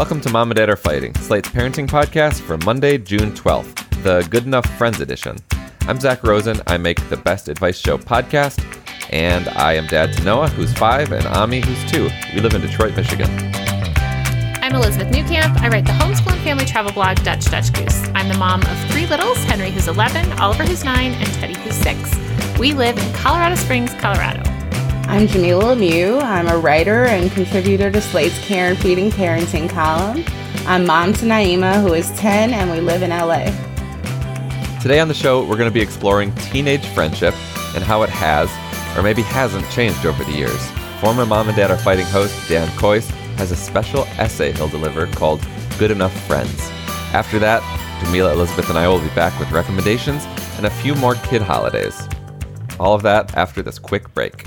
Welcome to Mom and Dad Are Fighting, Slate's parenting podcast for Monday, June 12th, the Good Enough Friends edition. I'm Zak Rosen. I make the Best Advice Show podcast, and I am dad to Noah, who's five, and Ami, who's two. We live in Detroit, Michigan. I'm Elizabeth Newcamp. I write the homeschool and family travel blog Dutch Dutch Goose. I'm the mom of three littles Henry, who's 11, Oliver, who's 9, and Teddy, who's 6. We live in Colorado Springs, Colorado. I'm Jamilah Lemieux. I'm a writer and contributor to Slate's Care and Feeding Parenting column. I'm mom to Naima, who is 10, and we live in LA. Today on the show, we're going to be exploring teenage friendship and how it has, or maybe hasn't, changed over the years. Former Mom and Dad Are Fighting host Dan Kois has a special essay he'll deliver called Good Enough Friends. After that, Jamilah, Elizabeth, and I will be back with recommendations and a few more kid holidays. All of that after this quick break.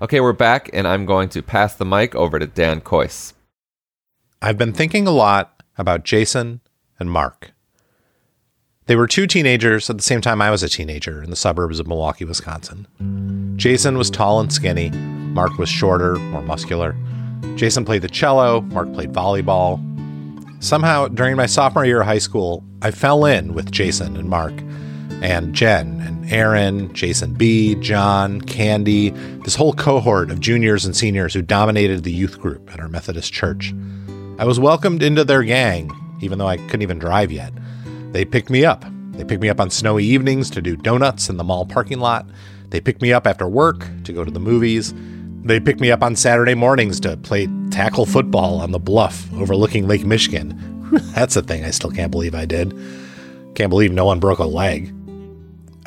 Okay, we're back, and I'm going to pass the mic over to Dan Kois. I've been thinking a lot about Jason and Mark. They were two teenagers at the same time I was a teenager in the suburbs of Milwaukee, Wisconsin. Jason was tall and skinny, Mark was shorter, more muscular. Jason played the cello, Mark played volleyball. Somehow, during my sophomore year of high school, I fell in with Jason and Mark and Jen and Aaron, Jason B, John, Candy, this whole cohort of juniors and seniors who dominated the youth group at our Methodist church. I was welcomed into their gang, even though I couldn't even drive yet. They picked me up. They picked me up on snowy evenings to do donuts in the mall parking lot. They picked me up after work to go to the movies. They picked me up on Saturday mornings to play tackle football on the bluff overlooking Lake Michigan. That's a thing I still can't believe I did. Can't believe no one broke a leg.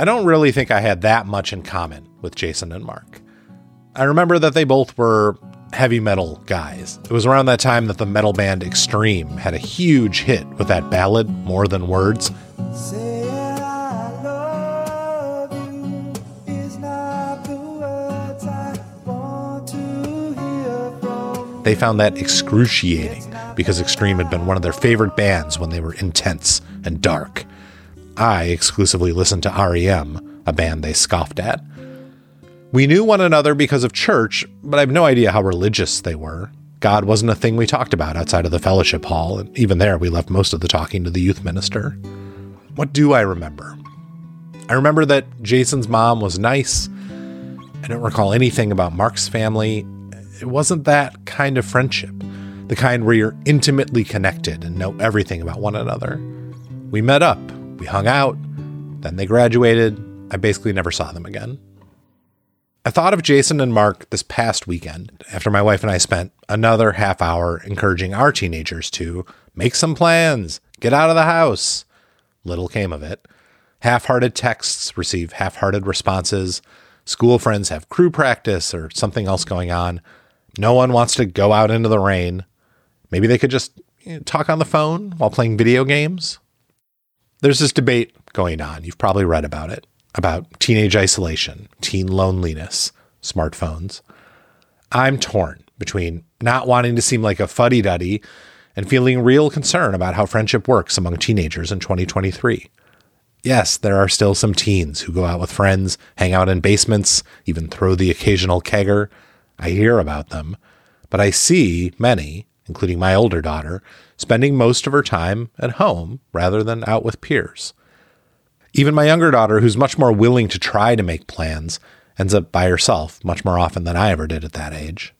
I don't really think I had that much in common with Jason and Mark. I remember that they both were heavy metal guys. It was around that time that the metal band Extreme had a huge hit with that ballad, More Than Words. They found that excruciating because Extreme had been one of their favorite bands when they were intense and dark. I exclusively listened to REM, a band they scoffed at. We knew one another because of church, but I have no idea how religious they were. God wasn't a thing we talked about outside of the fellowship hall, and even there we left most of the talking to the youth minister. What do I remember? I remember that Jason's mom was nice. I don't recall anything about Mark's family. It wasn't that kind of friendship, the kind where you're intimately connected and know everything about one another. We met up, we hung out, then they graduated. I basically never saw them again. I thought of Jason and Mark this past weekend after my wife and I spent another half hour encouraging our teenagers to make some plans, get out of the house. Little came of it. Half hearted texts receive half hearted responses. School friends have crew practice or something else going on. No one wants to go out into the rain. Maybe they could just know, talk on the phone while playing video games. There's this debate going on. You've probably read about it about teenage isolation, teen loneliness, smartphones. I'm torn between not wanting to seem like a fuddy duddy and feeling real concern about how friendship works among teenagers in 2023. Yes, there are still some teens who go out with friends, hang out in basements, even throw the occasional kegger. I hear about them, but I see many, including my older daughter, spending most of her time at home rather than out with peers. Even my younger daughter, who's much more willing to try to make plans, ends up by herself much more often than I ever did at that age.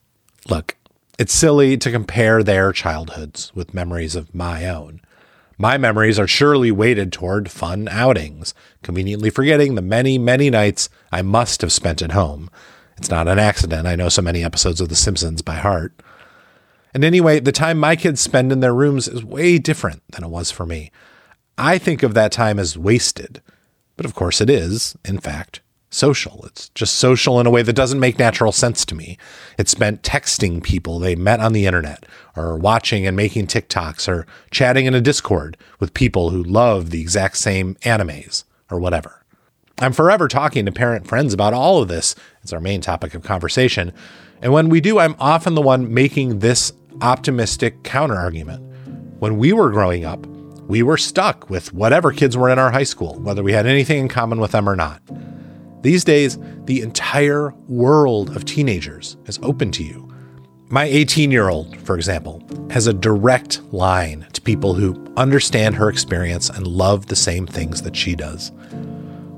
Look, it's silly to compare their childhoods with memories of my own. My memories are surely weighted toward fun outings, conveniently forgetting the many, many nights I must have spent at home. It's not an accident. I know so many episodes of The Simpsons by heart. And anyway, the time my kids spend in their rooms is way different than it was for me. I think of that time as wasted, but of course it is, in fact, social. It's just social in a way that doesn't make natural sense to me. It's spent texting people they met on the internet, or watching and making TikToks, or chatting in a Discord with people who love the exact same animes, or whatever. I'm forever talking to parent friends about all of this. It's our main topic of conversation. And when we do, I'm often the one making this optimistic counter argument. When we were growing up, we were stuck with whatever kids were in our high school, whether we had anything in common with them or not. These days, the entire world of teenagers is open to you. My 18 year old, for example, has a direct line to people who understand her experience and love the same things that she does.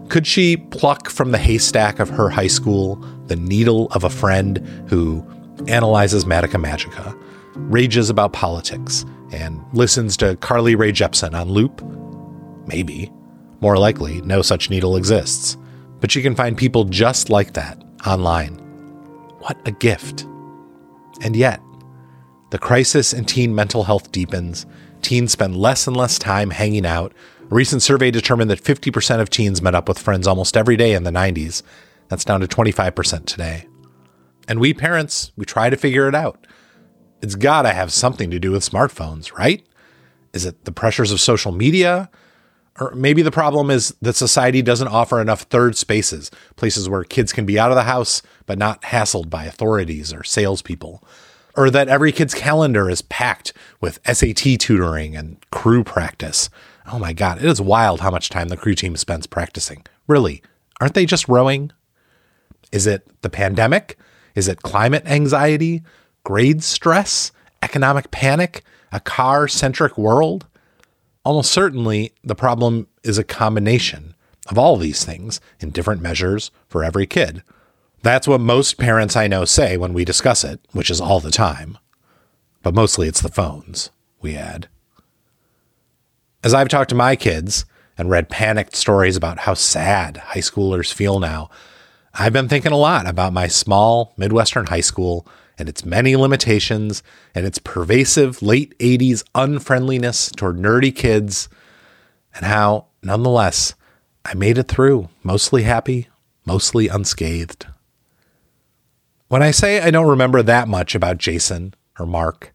Could she pluck from the haystack of her high school the needle of a friend who analyzes Madoka Magica, rages about politics, and listens to Carly Rae Jepsen on loop? Maybe. More likely, no such needle exists but you can find people just like that online. What a gift. And yet, the crisis in teen mental health deepens. Teens spend less and less time hanging out. A recent survey determined that 50% of teens met up with friends almost every day in the 90s. That's down to 25% today. And we parents, we try to figure it out. It's got to have something to do with smartphones, right? Is it the pressures of social media? Or maybe the problem is that society doesn't offer enough third spaces, places where kids can be out of the house but not hassled by authorities or salespeople. Or that every kid's calendar is packed with SAT tutoring and crew practice. Oh my God, it is wild how much time the crew team spends practicing. Really, aren't they just rowing? Is it the pandemic? Is it climate anxiety? Grade stress? Economic panic? A car centric world? Almost certainly, the problem is a combination of all these things in different measures for every kid. That's what most parents I know say when we discuss it, which is all the time. But mostly it's the phones, we add. As I've talked to my kids and read panicked stories about how sad high schoolers feel now, I've been thinking a lot about my small Midwestern high school and its many limitations and its pervasive late 80s unfriendliness toward nerdy kids, and how, nonetheless, I made it through, mostly happy, mostly unscathed. When I say I don't remember that much about Jason or Mark,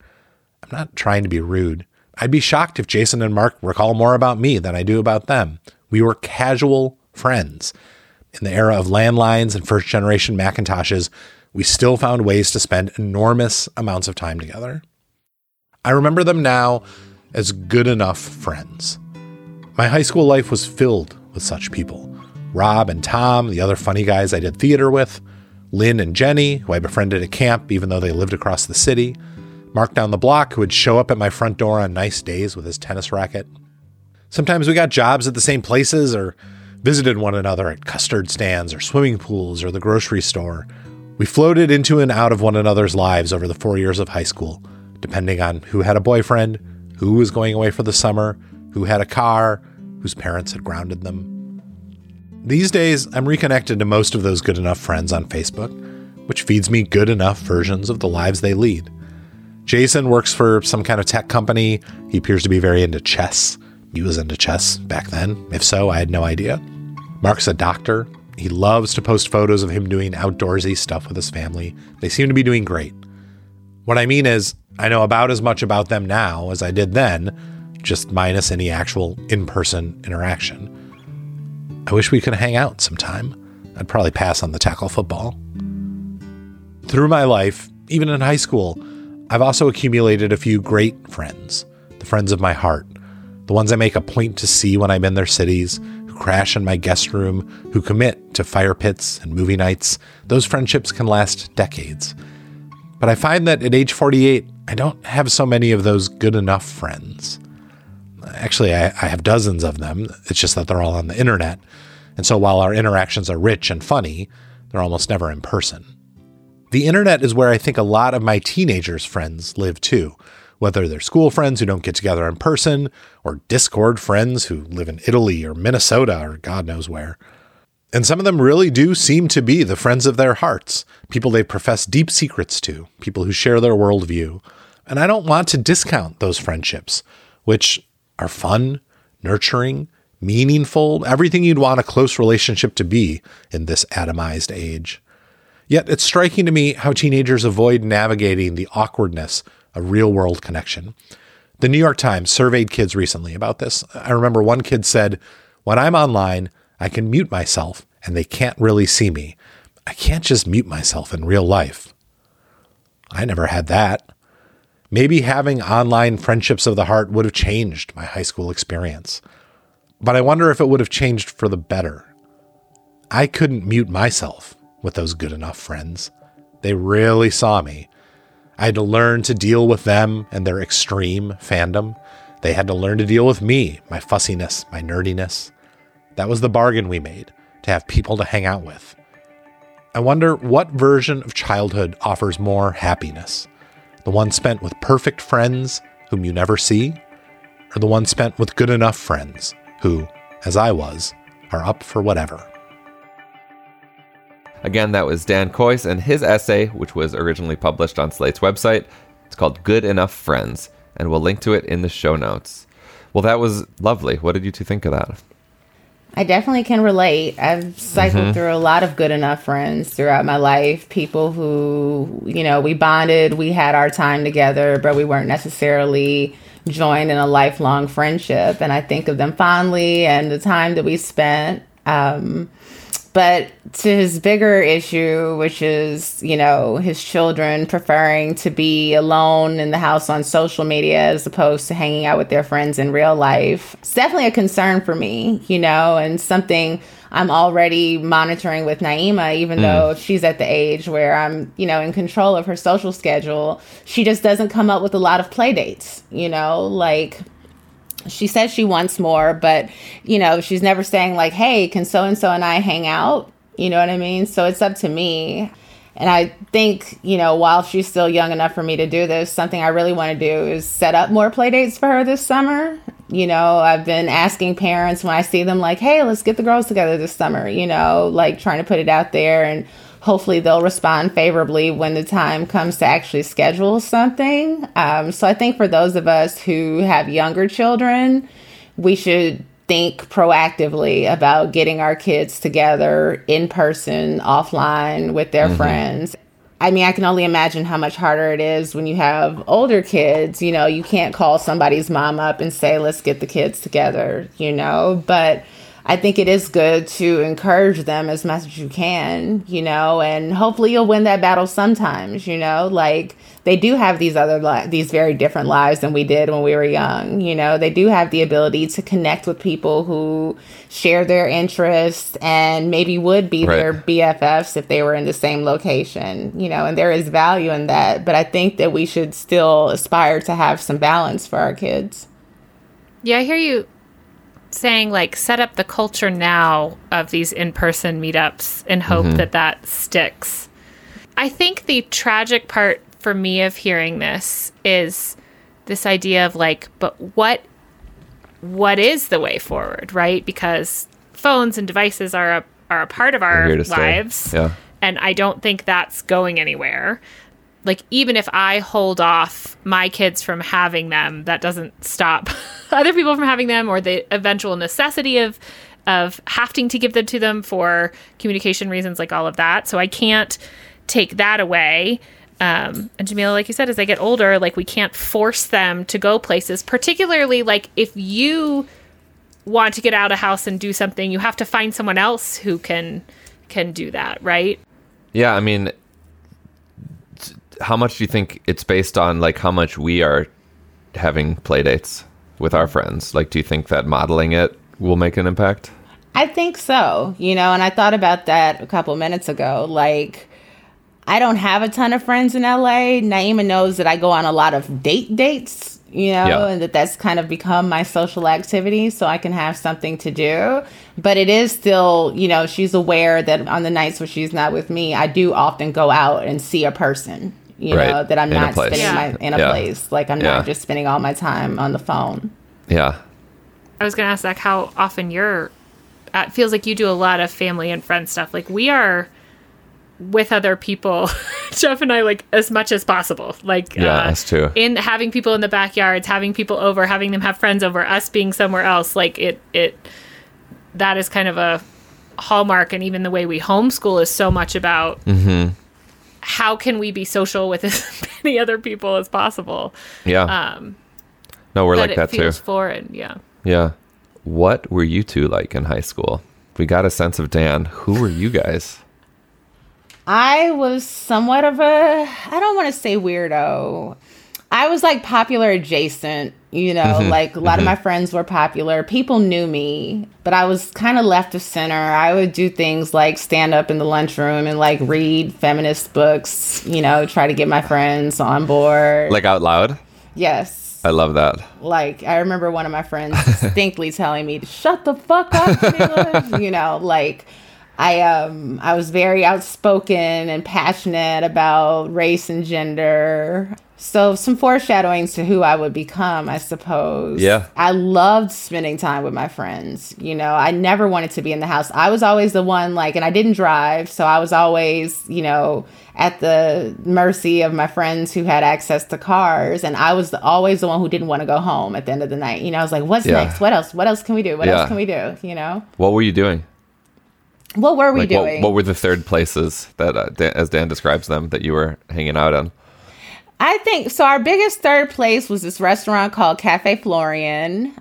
I'm not trying to be rude. I'd be shocked if Jason and Mark recall more about me than I do about them. We were casual friends. In the era of landlines and first generation Macintoshes, we still found ways to spend enormous amounts of time together. I remember them now as good enough friends. My high school life was filled with such people Rob and Tom, the other funny guys I did theater with, Lynn and Jenny, who I befriended at camp even though they lived across the city, Mark down the block, who would show up at my front door on nice days with his tennis racket. Sometimes we got jobs at the same places or visited one another at custard stands or swimming pools or the grocery store we floated into and out of one another's lives over the four years of high school, depending on who had a boyfriend, who was going away for the summer, who had a car, whose parents had grounded them. These days, I'm reconnected to most of those good enough friends on Facebook, which feeds me good enough versions of the lives they lead. Jason works for some kind of tech company. He appears to be very into chess. He was into chess back then. If so, I had no idea. Mark's a doctor he loves to post photos of him doing outdoorsy stuff with his family. They seem to be doing great. What I mean is, I know about as much about them now as I did then, just minus any actual in person interaction. I wish we could hang out sometime. I'd probably pass on the tackle football. Through my life, even in high school, I've also accumulated a few great friends, the friends of my heart, the ones I make a point to see when I'm in their cities, crash in my guest room, who commit to fire pits and movie nights. Those friendships can last decades. But I find that at age 48, I don't have so many of those good enough friends. Actually, I, I have dozens of them. It's just that they're all on the internet. And so while our interactions are rich and funny, they're almost never in person. The internet is where I think a lot of my teenagers' friends live too, whether they're school friends who don't get together in person, or Discord friends who live in Italy or Minnesota or God knows where. And some of them really do seem to be the friends of their hearts, people they profess deep secrets to, people who share their worldview. And I don't want to discount those friendships, which are fun, nurturing, meaningful, everything you'd want a close relationship to be in this atomized age. Yet it's striking to me how teenagers avoid navigating the awkwardness of real world connection. The New York Times surveyed kids recently about this. I remember one kid said, When I'm online, I can mute myself and they can't really see me. I can't just mute myself in real life. I never had that. Maybe having online friendships of the heart would have changed my high school experience. But I wonder if it would have changed for the better. I couldn't mute myself with those good enough friends. They really saw me. I had to learn to deal with them and their extreme fandom. They had to learn to deal with me, my fussiness, my nerdiness. That was the bargain we made to have people to hang out with. I wonder what version of childhood offers more happiness the one spent with perfect friends whom you never see, or the one spent with good enough friends who, as I was, are up for whatever. Again, that was Dan Kois and his essay, which was originally published on Slate's website. It's called Good Enough Friends, and we'll link to it in the show notes. Well, that was lovely. What did you two think of that? I definitely can relate. I've cycled mm-hmm. through a lot of good enough friends throughout my life. People who, you know, we bonded, we had our time together, but we weren't necessarily joined in a lifelong friendship. And I think of them fondly and the time that we spent. Um, but to his bigger issue, which is, you know, his children preferring to be alone in the house on social media as opposed to hanging out with their friends in real life, it's definitely a concern for me, you know, and something I'm already monitoring with Naima, even mm. though she's at the age where I'm, you know, in control of her social schedule. She just doesn't come up with a lot of play dates, you know, like she says she wants more, but you know, she's never saying like, "Hey, can so and so and I hang out?" You know what I mean? So it's up to me. And I think, you know, while she's still young enough for me to do this, something I really want to do is set up more play dates for her this summer. You know, I've been asking parents when I see them like, "Hey, let's get the girls together this summer," you know, like trying to put it out there and hopefully they'll respond favorably when the time comes to actually schedule something. Um, so I think for those of us who have younger children, we should think proactively about getting our kids together in person, offline with their mm-hmm. friends. I mean, I can only imagine how much harder it is when you have older kids. You know, you can't call somebody's mom up and say, let's get the kids together, you know, but I think it is good to encourage them as much as you can, you know, and hopefully you'll win that battle sometimes, you know, like they do have these other li- these very different lives than we did when we were young, you know. They do have the ability to connect with people who share their interests and maybe would be right. their BFFs if they were in the same location, you know, and there is value in that, but I think that we should still aspire to have some balance for our kids. Yeah, I hear you saying like set up the culture now of these in-person meetups and hope mm-hmm. that that sticks. I think the tragic part for me of hearing this is this idea of like but what what is the way forward, right? Because phones and devices are a are a part of our lives. Yeah. And I don't think that's going anywhere like even if I hold off my kids from having them, that doesn't stop other people from having them or the eventual necessity of of having to give them to them for communication reasons like all of that. So I can't take that away. Um, and Jamilah, like you said, as they get older, like we can't force them to go places, particularly like if you want to get out of house and do something, you have to find someone else who can can do that, right? Yeah, I mean, how much do you think it's based on like how much we are having playdates with our friends? Like, do you think that modeling it will make an impact? I think so, you know, and I thought about that a couple minutes ago. Like, I don't have a ton of friends in LA. Naima knows that I go on a lot of date dates, you know, Yeah. and that that's kind of become my social activity so I can have something to do. But it is still, you know, she's aware that on the nights where she's not with me, I do often go out and see a person, you Right. know, that I'm In not spending Yeah. my in a Yeah. place. Like, I'm Yeah. not just spending all my time on the phone. Yeah. I was gonna ask Zak how often you're. Uh, it feels like you do a lot of family and friend stuff. Like we are with other people, Jeff and I, like as much as possible. Like Yeah, uh, us too. In having people in the backyards, having people over, having them have friends over, us being somewhere else. Like it, it. That is kind of a hallmark, and even the way we homeschool is so much about. Mm-hmm. How can we be social with as many other people as possible? Yeah. Um, no, we're but like it that too. foreign. Yeah. Yeah. What were you two like in high school? We got a sense of Dan. Who were you guys? I was somewhat of a, I don't want to say weirdo. I was like popular adjacent, you know, Mm-hmm. like a lot of my friends were popular. People knew me, but I was kind of left of center. I would do things like stand up in the lunchroom and like read feminist books, you know, try to get my friends on board. Like out loud? yes. I love that. Like I remember one of my friends distinctly telling me to shut the fuck up, you know, like I um I was very outspoken and passionate about race and gender. So some foreshadowing to who I would become, I suppose. Yeah. I loved spending time with my friends. You know, I never wanted to be in the house. I was always the one like and I didn't drive, so I was always, you know, at the mercy of my friends who had access to cars and I was the, always the one who didn't want to go home at the end of the night. You know, I was like, what's Yeah. next? What else? What else can we do? What Yeah. else can we do? You know? What were you doing? What were we Like, doing? what, what were the third places that, uh, Dan, as Dan describes them, that you were hanging out on? I think so. Our biggest third place was this restaurant called Cafe Florian.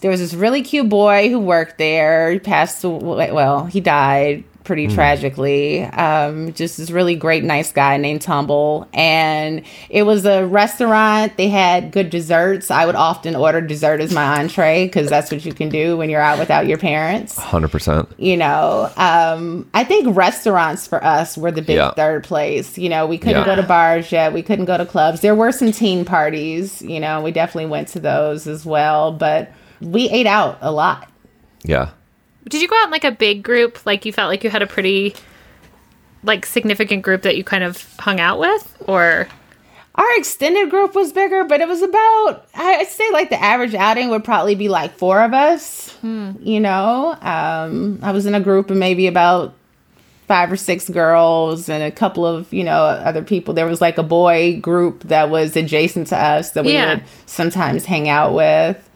There was this really cute boy who worked there. He passed away. Well, he died pretty tragically. Um, just this really great, nice guy named Tumble. And it was a restaurant. They had good desserts. I would often order dessert as my entree because that's what you can do when you're out without your parents Hundred percent. you know um i think restaurants for us were the big Yeah. third place you know we couldn't Yeah. go to bars yet we couldn't go to clubs there were some teen parties you know we definitely went to those as well but we ate out a lot Yeah. Did you go out in like a big group? Like you felt like you had a pretty like significant group that you kind of hung out with or? Our extended group was bigger but it was about i'd say like the average outing would probably be like four of us you know? Um i was in a group of maybe about five or six girls and a couple of you know other people. There was like a boy group that was adjacent to us that we Yeah. would sometimes hang out with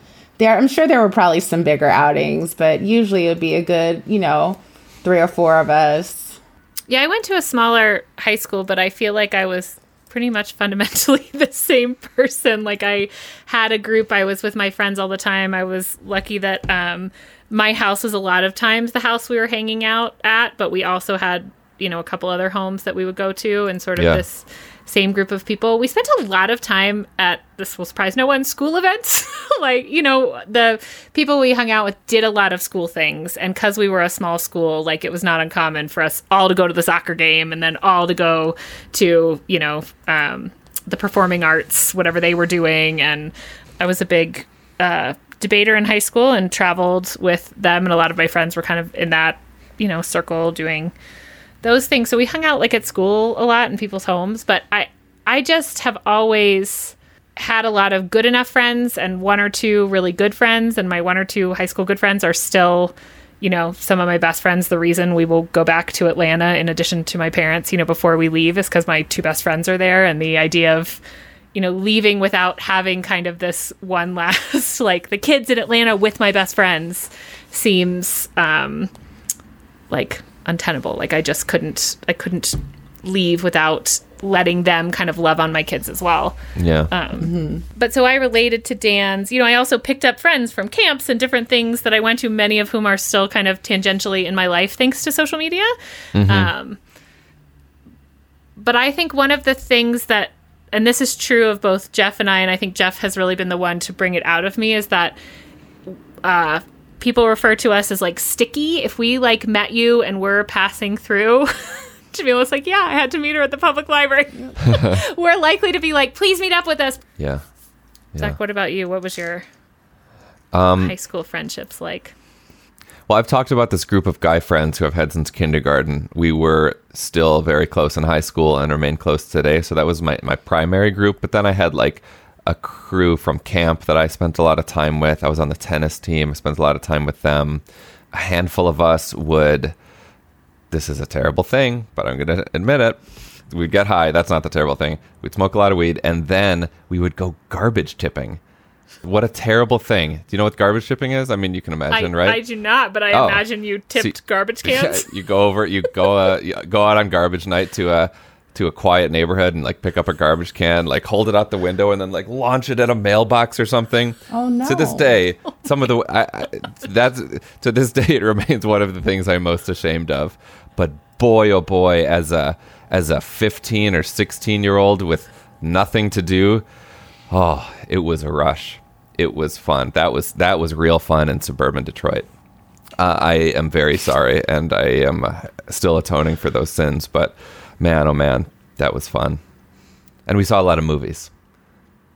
there i'm sure there were probably some bigger outings but usually it would be a good you know three or four of us Yeah, I went to a smaller high school, but I feel like I was pretty much fundamentally the same person. Like I had a group, I was with my friends all the time. I was lucky that um, my house was a lot of times the house we were hanging out at, but we also had, you know, a couple other homes that we would go to and sort of Yeah. this same group of people. We spent a lot of time at this will surprise no one school events. like, you know, the people we hung out with did a lot of school things. And because we were a small school, like it was not uncommon for us all to go to the soccer game and then all to go to, you know, um, the performing arts, whatever they were doing. And I was a big uh, debater in high school and traveled with them. And a lot of my friends were kind of in that, you know, circle doing those things. So we hung out like at school a lot in people's homes, but I I just have always had a lot of good enough friends and one or two really good friends and my one or two high school good friends are still you know some of my best friends the reason we will go back to Atlanta in addition to my parents you know before we leave is cuz my two best friends are there and the idea of you know leaving without having kind of this one last like the kids in Atlanta with my best friends seems um like untenable. Like I just couldn't I couldn't leave without letting them kind of love on my kids as well. Yeah. Uh, But so I related to Dan's. You know, I also picked up friends from camps and different things that I went to, many of whom are still kind of tangentially in my life thanks to social media. Um, but I think one of the things that, and this is true of both Jeff and I, and I think Jeff has really been the one to bring it out of me, is that uh, people refer to us as like sticky. If we like met you and we're passing through, Jamilah's like, yeah, I had to meet her at the public library. we're likely to be like, please meet up with us. Yeah. Zak, what about you? What was your Um, high school friendships like? Well, I've talked about this group of guy friends who I've had since kindergarten. We were still very close in high school and remain close today. So that was my, my primary group. But then I had like a crew from camp that I spent a lot of time with. I was on the tennis team, I spent a lot of time with them. A handful of us would, this is a terrible thing, but I'm going to admit it. We'd get high. That's not the terrible thing. We'd smoke a lot of weed and then we would go garbage tipping. What a terrible thing. Do you know what garbage tipping is? I mean, you can I, imagine, right? I do not, but I Oh. imagine you tipped See- garbage cans. you go over, you go, uh, you go out on garbage night to a to a quiet neighborhood and like pick up a garbage can, like hold it out the window and then like launch it at a mailbox or something. Oh, no. To this day, some of the I, I, that's to this day it remains one of the things I'm most ashamed of. But boy, oh boy, as a as a 15 or 16 year old with nothing to do, oh, it was a rush. It was fun. That was that was real fun in suburban Detroit. Uh, I am very sorry, and I am uh, still atoning for those sins. But man, oh man, that was fun. And we saw a lot of movies.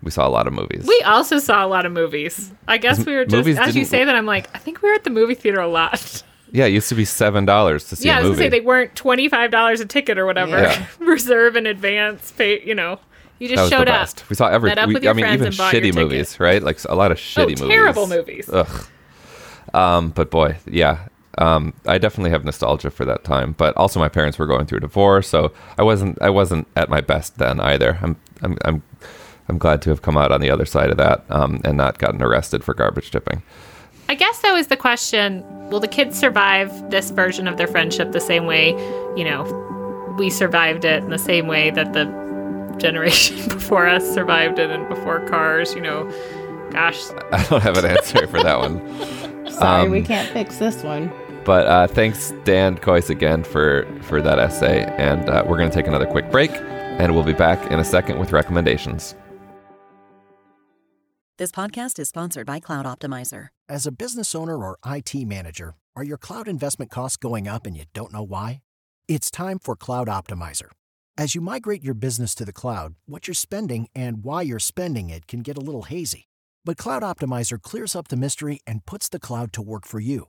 We saw a lot of movies. We also saw a lot of movies. I guess we were just as you say that I'm like, I think we were at the movie theater a lot. yeah, it used to be seven dollars to see yeah, I was gonna say they weren't twenty five dollars a ticket or whatever. Yeah. Reserve in advance, pay you know. You just showed up. We saw every. met up we- I mean, even and bought your shitty ticket. movies, right? Like a lot of shitty movies. terrible movies. Ugh. Um, but boy, yeah. Um, I definitely have nostalgia for that time. But also, my parents were going through a divorce, so I wasn't. I wasn't at my best then either. I'm. I'm. I'm. I'm glad to have come out on the other side of that um, and not gotten arrested for garbage tipping. I guess that was the question. Will the kids survive this version of their friendship the same way, you know, we survived it in the same way that the generation before us survived it and before cars, you know, gosh. I don't have an answer for that one. Sorry, Um, we can't fix this one. But uh, thanks, Dan Kois, again for for that essay. And uh, we're going to take another quick break, and we'll be back in a second with recommendations. This podcast is sponsored by Cloud Optimizer. As a business owner or IT manager, are your cloud investment costs going up and you don't know why? It's time for Cloud Optimizer. As you migrate your business to the cloud, what you're spending and why you're spending it can get a little hazy. But Cloud Optimizer clears up the mystery and puts the cloud to work for you.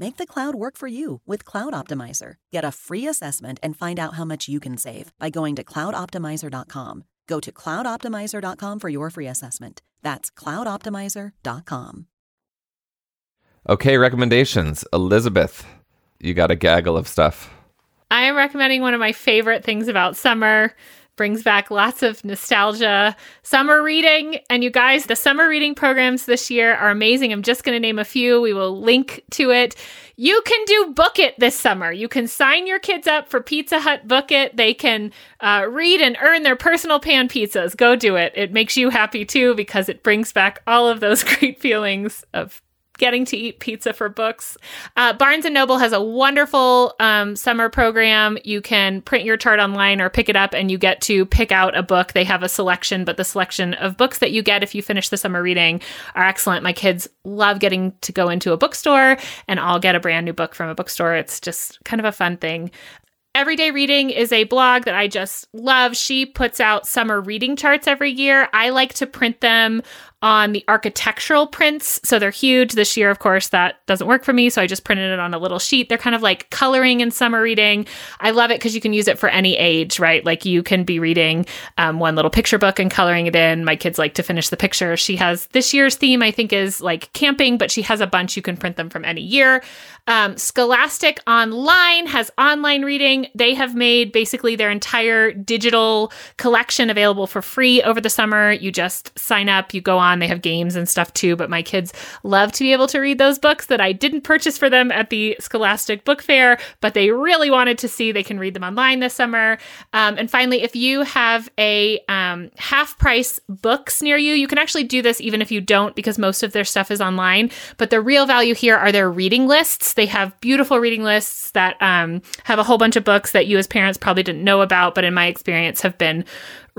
Make the cloud work for you with Cloud Optimizer. Get a free assessment and find out how much you can save by going to cloudoptimizer.com. Go to cloudoptimizer.com for your free assessment. That's cloudoptimizer.com. Okay, recommendations. Elizabeth, you got a gaggle of stuff. I am recommending one of my favorite things about summer. Brings back lots of nostalgia. Summer reading. And you guys, the summer reading programs this year are amazing. I'm just going to name a few. We will link to it. You can do Book It this summer. You can sign your kids up for Pizza Hut Book It. They can uh, read and earn their personal pan pizzas. Go do it. It makes you happy too because it brings back all of those great feelings of getting to eat pizza for books. Uh, Barnes and Noble has a wonderful um, summer program. You can print your chart online or pick it up, and you get to pick out a book. They have a selection, but the selection of books that you get if you finish the summer reading are excellent. My kids love getting to go into a bookstore, and I'll get a brand new book from a bookstore. It's just kind of a fun thing. Everyday Reading is a blog that I just love. She puts out summer reading charts every year. I like to print them on the architectural prints. So they're huge. This year, of course, that doesn't work for me. So I just printed it on a little sheet. They're kind of like coloring and summer reading. I love it because you can use it for any age, right? Like you can be reading um, one little picture book and coloring it in. My kids like to finish the picture. She has this year's theme, I think, is like camping, but she has a bunch. You can print them from any year. Um, Scholastic Online has online reading. They have made basically their entire digital collection available for free over the summer. You just sign up, you go on, they have games and stuff too. But my kids love to be able to read those books that I didn't purchase for them at the Scholastic Book Fair, but they really wanted to see. They can read them online this summer. Um, and finally, if you have a um, half price books near you, you can actually do this even if you don't, because most of their stuff is online. But the real value here are their reading lists. They have beautiful reading lists that um, have a whole bunch of books that you as parents probably didn't know about, but in my experience have been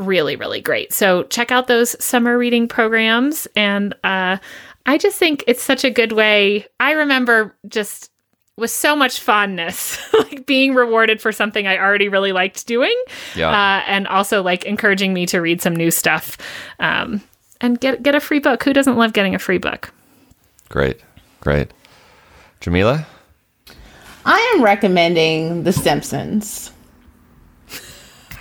really, really great. So check out those summer reading programs. And uh, I just think it's such a good way. I remember just with so much fondness, like being rewarded for something I already really liked doing. Yeah. Uh, and also like encouraging me to read some new stuff um, and get, get a free book. Who doesn't love getting a free book? Great. Great. Jamilah? I am recommending The Simpsons.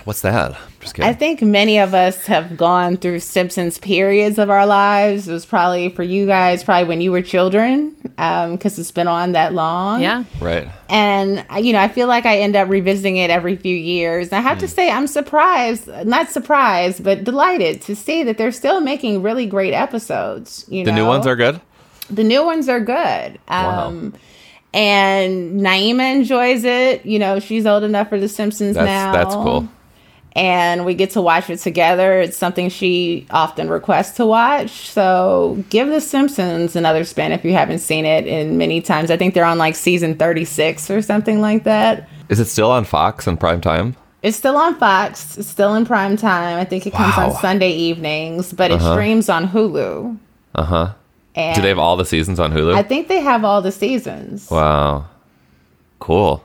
What's that? Just kidding. I think many of us have gone through Simpsons periods of our lives. It was probably for you guys, probably when you were children, because it's been on that long. Yeah. right. And, uh, you know, I feel like I end up revisiting it every few years. And I have to say, I'm surprised, not surprised, but delighted to see that they're still making really great episodes. You The know? new ones are good? The new ones are good. Wow. Um, and Naima enjoys it. You know, she's old enough for The Simpsons That's now. that's cool. And we get to watch it together. It's something she often requests to watch. So give The Simpsons another spin if you haven't seen it in many times. I think they're on like season 36 or something like that. Is it still on Fox in prime time? It's still on Fox. It's still in prime time. I think it comes Wow. on Sunday evenings, but it streams on Hulu. Uh huh. And Do they have all the seasons on Hulu? I think they have all the seasons. Wow. Cool.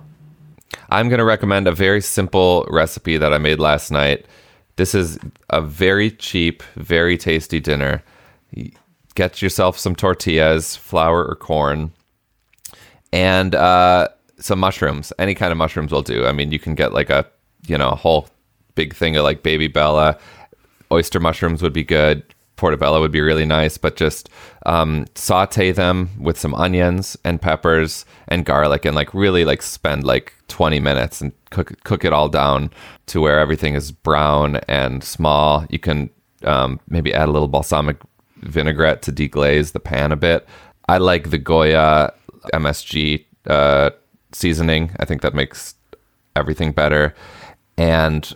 I'm going to recommend a very simple recipe that I made last night. This is a very cheap, very tasty dinner. Get yourself some tortillas, flour or corn, and uh, some mushrooms. Any kind of mushrooms will do. I mean, you can get like a, you know, a whole big thing of like baby bella. Oyster mushrooms would be good. Portobello would be really nice, but just um, saute them with some onions and peppers and garlic, and like really like spend like 20 minutes and cook cook it all down to where everything is brown and small. You can um, maybe add a little balsamic vinaigrette to deglaze the pan a bit. I like the Goya MSG uh, seasoning. I think that makes everything better. And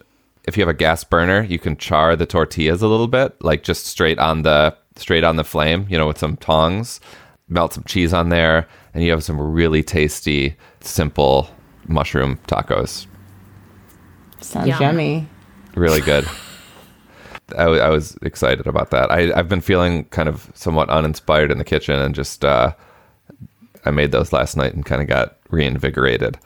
if you have a gas burner, you can char the tortillas a little bit, like just straight on the straight on the flame, you know, with some tongs. Melt some cheese on there, and you have some really tasty, simple mushroom tacos. Sounds Yum. yummy. Really good. I, w- I was excited about that. I, I've been feeling kind of somewhat uninspired in the kitchen, and just uh, I made those last night and kind of got reinvigorated.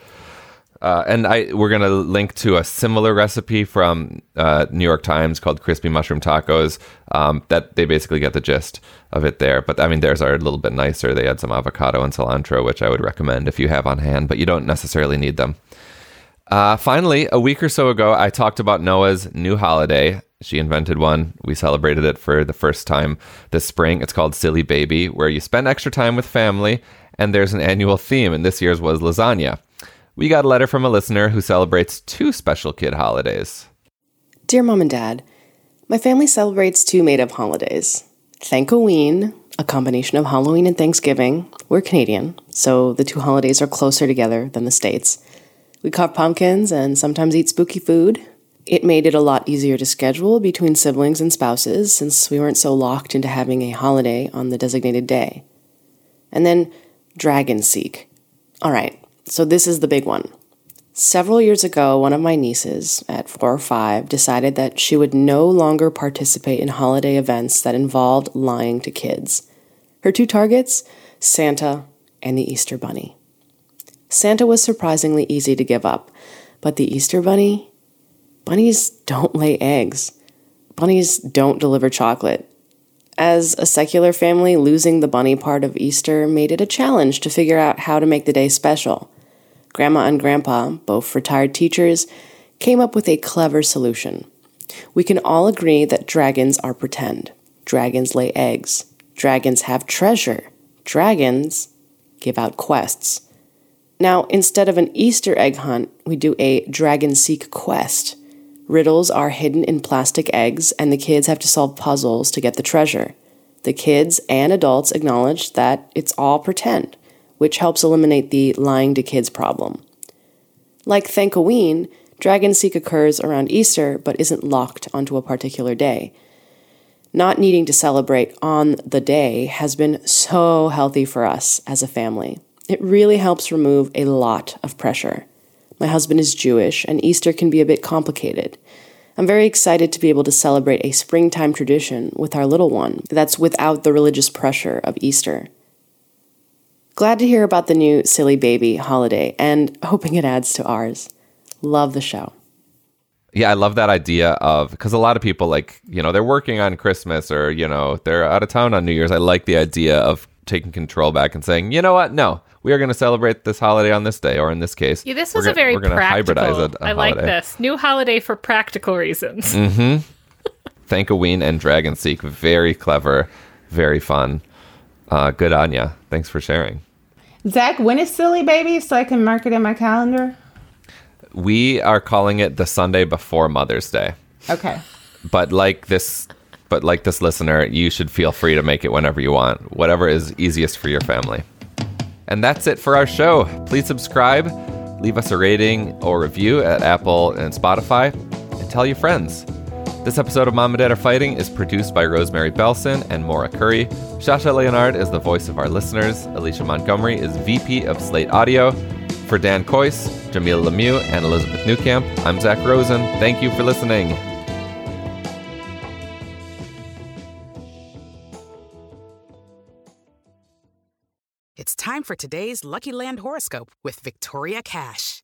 Uh, and I we're gonna link to a similar recipe from uh, New York Times called crispy mushroom tacos. Um, that they basically get the gist of it there. But I mean, theirs are a little bit nicer. They had some avocado and cilantro, which I would recommend if you have on hand, but you don't necessarily need them. Uh, finally, a week or so ago, I talked about Noah's new holiday. She invented one. We celebrated it for the first time this spring. It's called Silly Baby, where you spend extra time with family, and there's an annual theme, and this year's was lasagna. We got a letter from a listener who celebrates two special kid holidays. Dear Mom and Dad, my family celebrates two made up holidays. Thankoween, a combination of Halloween and Thanksgiving. We're Canadian, so the two holidays are closer together than the States. We carve pumpkins and sometimes eat spooky food. It made it a lot easier to schedule between siblings and spouses since we weren't so locked into having a holiday on the designated day. And then Dragon Seek. All right, so this is the big one. Several years ago, one of my nieces, at four or five, decided that she would no longer participate in holiday events that involved lying to kids. Her two targets Santa and the Easter Bunny. Santa was surprisingly easy to give up, but the Easter Bunny? Bunnies don't lay eggs. Bunnies don't deliver chocolate. As a secular family, losing the bunny part of Easter made it a challenge to figure out how to make the day special. Grandma and Grandpa, both retired teachers, came up with a clever solution. We can all agree that dragons are pretend. Dragons lay eggs. Dragons have treasure. Dragons give out quests. Now, instead of an Easter egg hunt, we do a dragon seek quest. Riddles are hidden in plastic eggs, and the kids have to solve puzzles to get the treasure. The kids and adults acknowledge that it's all pretend, which helps eliminate the lying to kids problem. Like Thankoween, Dragon Seek occurs around Easter but isn't locked onto a particular day. Not needing to celebrate on the day has been so healthy for us as a family. It really helps remove a lot of pressure. My husband is Jewish, and Easter can be a bit complicated. I'm very excited to be able to celebrate a springtime tradition with our little one that's without the religious pressure of Easter. Glad to hear about the new Silly Baby holiday and hoping it adds to ours. Love the show. Yeah, I love that idea of because a lot of people like, you know, they're working on Christmas or, you know, they're out of town on New Year's. I like the idea of taking control back and saying, you know what? No, we are going to celebrate this holiday on this day, or in this case, Yeah, this was we're a very we're gonna practical. hybridize a, a I like holiday. this new holiday for practical reasons. Mm-hmm. Thankoween and Dragon Seek, very clever, very fun. Uh, good on ya. Thanks for sharing. Zak, when is Silly Baby so I can mark it in my calendar? We are calling it the Sunday before Mother's Day, Okay. but like this, but like this listener, you should feel free to make it whenever you want, whatever is easiest for your family. And that's it for our show. Please subscribe, leave us a rating or review at Apple and Spotify, and tell your friends. This episode of Mom and Dad Are Fighting is produced by Rosemary Belson and Maura Currie. Shasha Leonard is the voice of our listeners. Alicia Montgomery is VP of Slate Audio. For Dan Kois, Jamilah Lemieux, and Elizabeth Newcamp, I'm Zak Rosen. Thank you for listening. It's time for today's Lucky Land horoscope with Victoria Cash.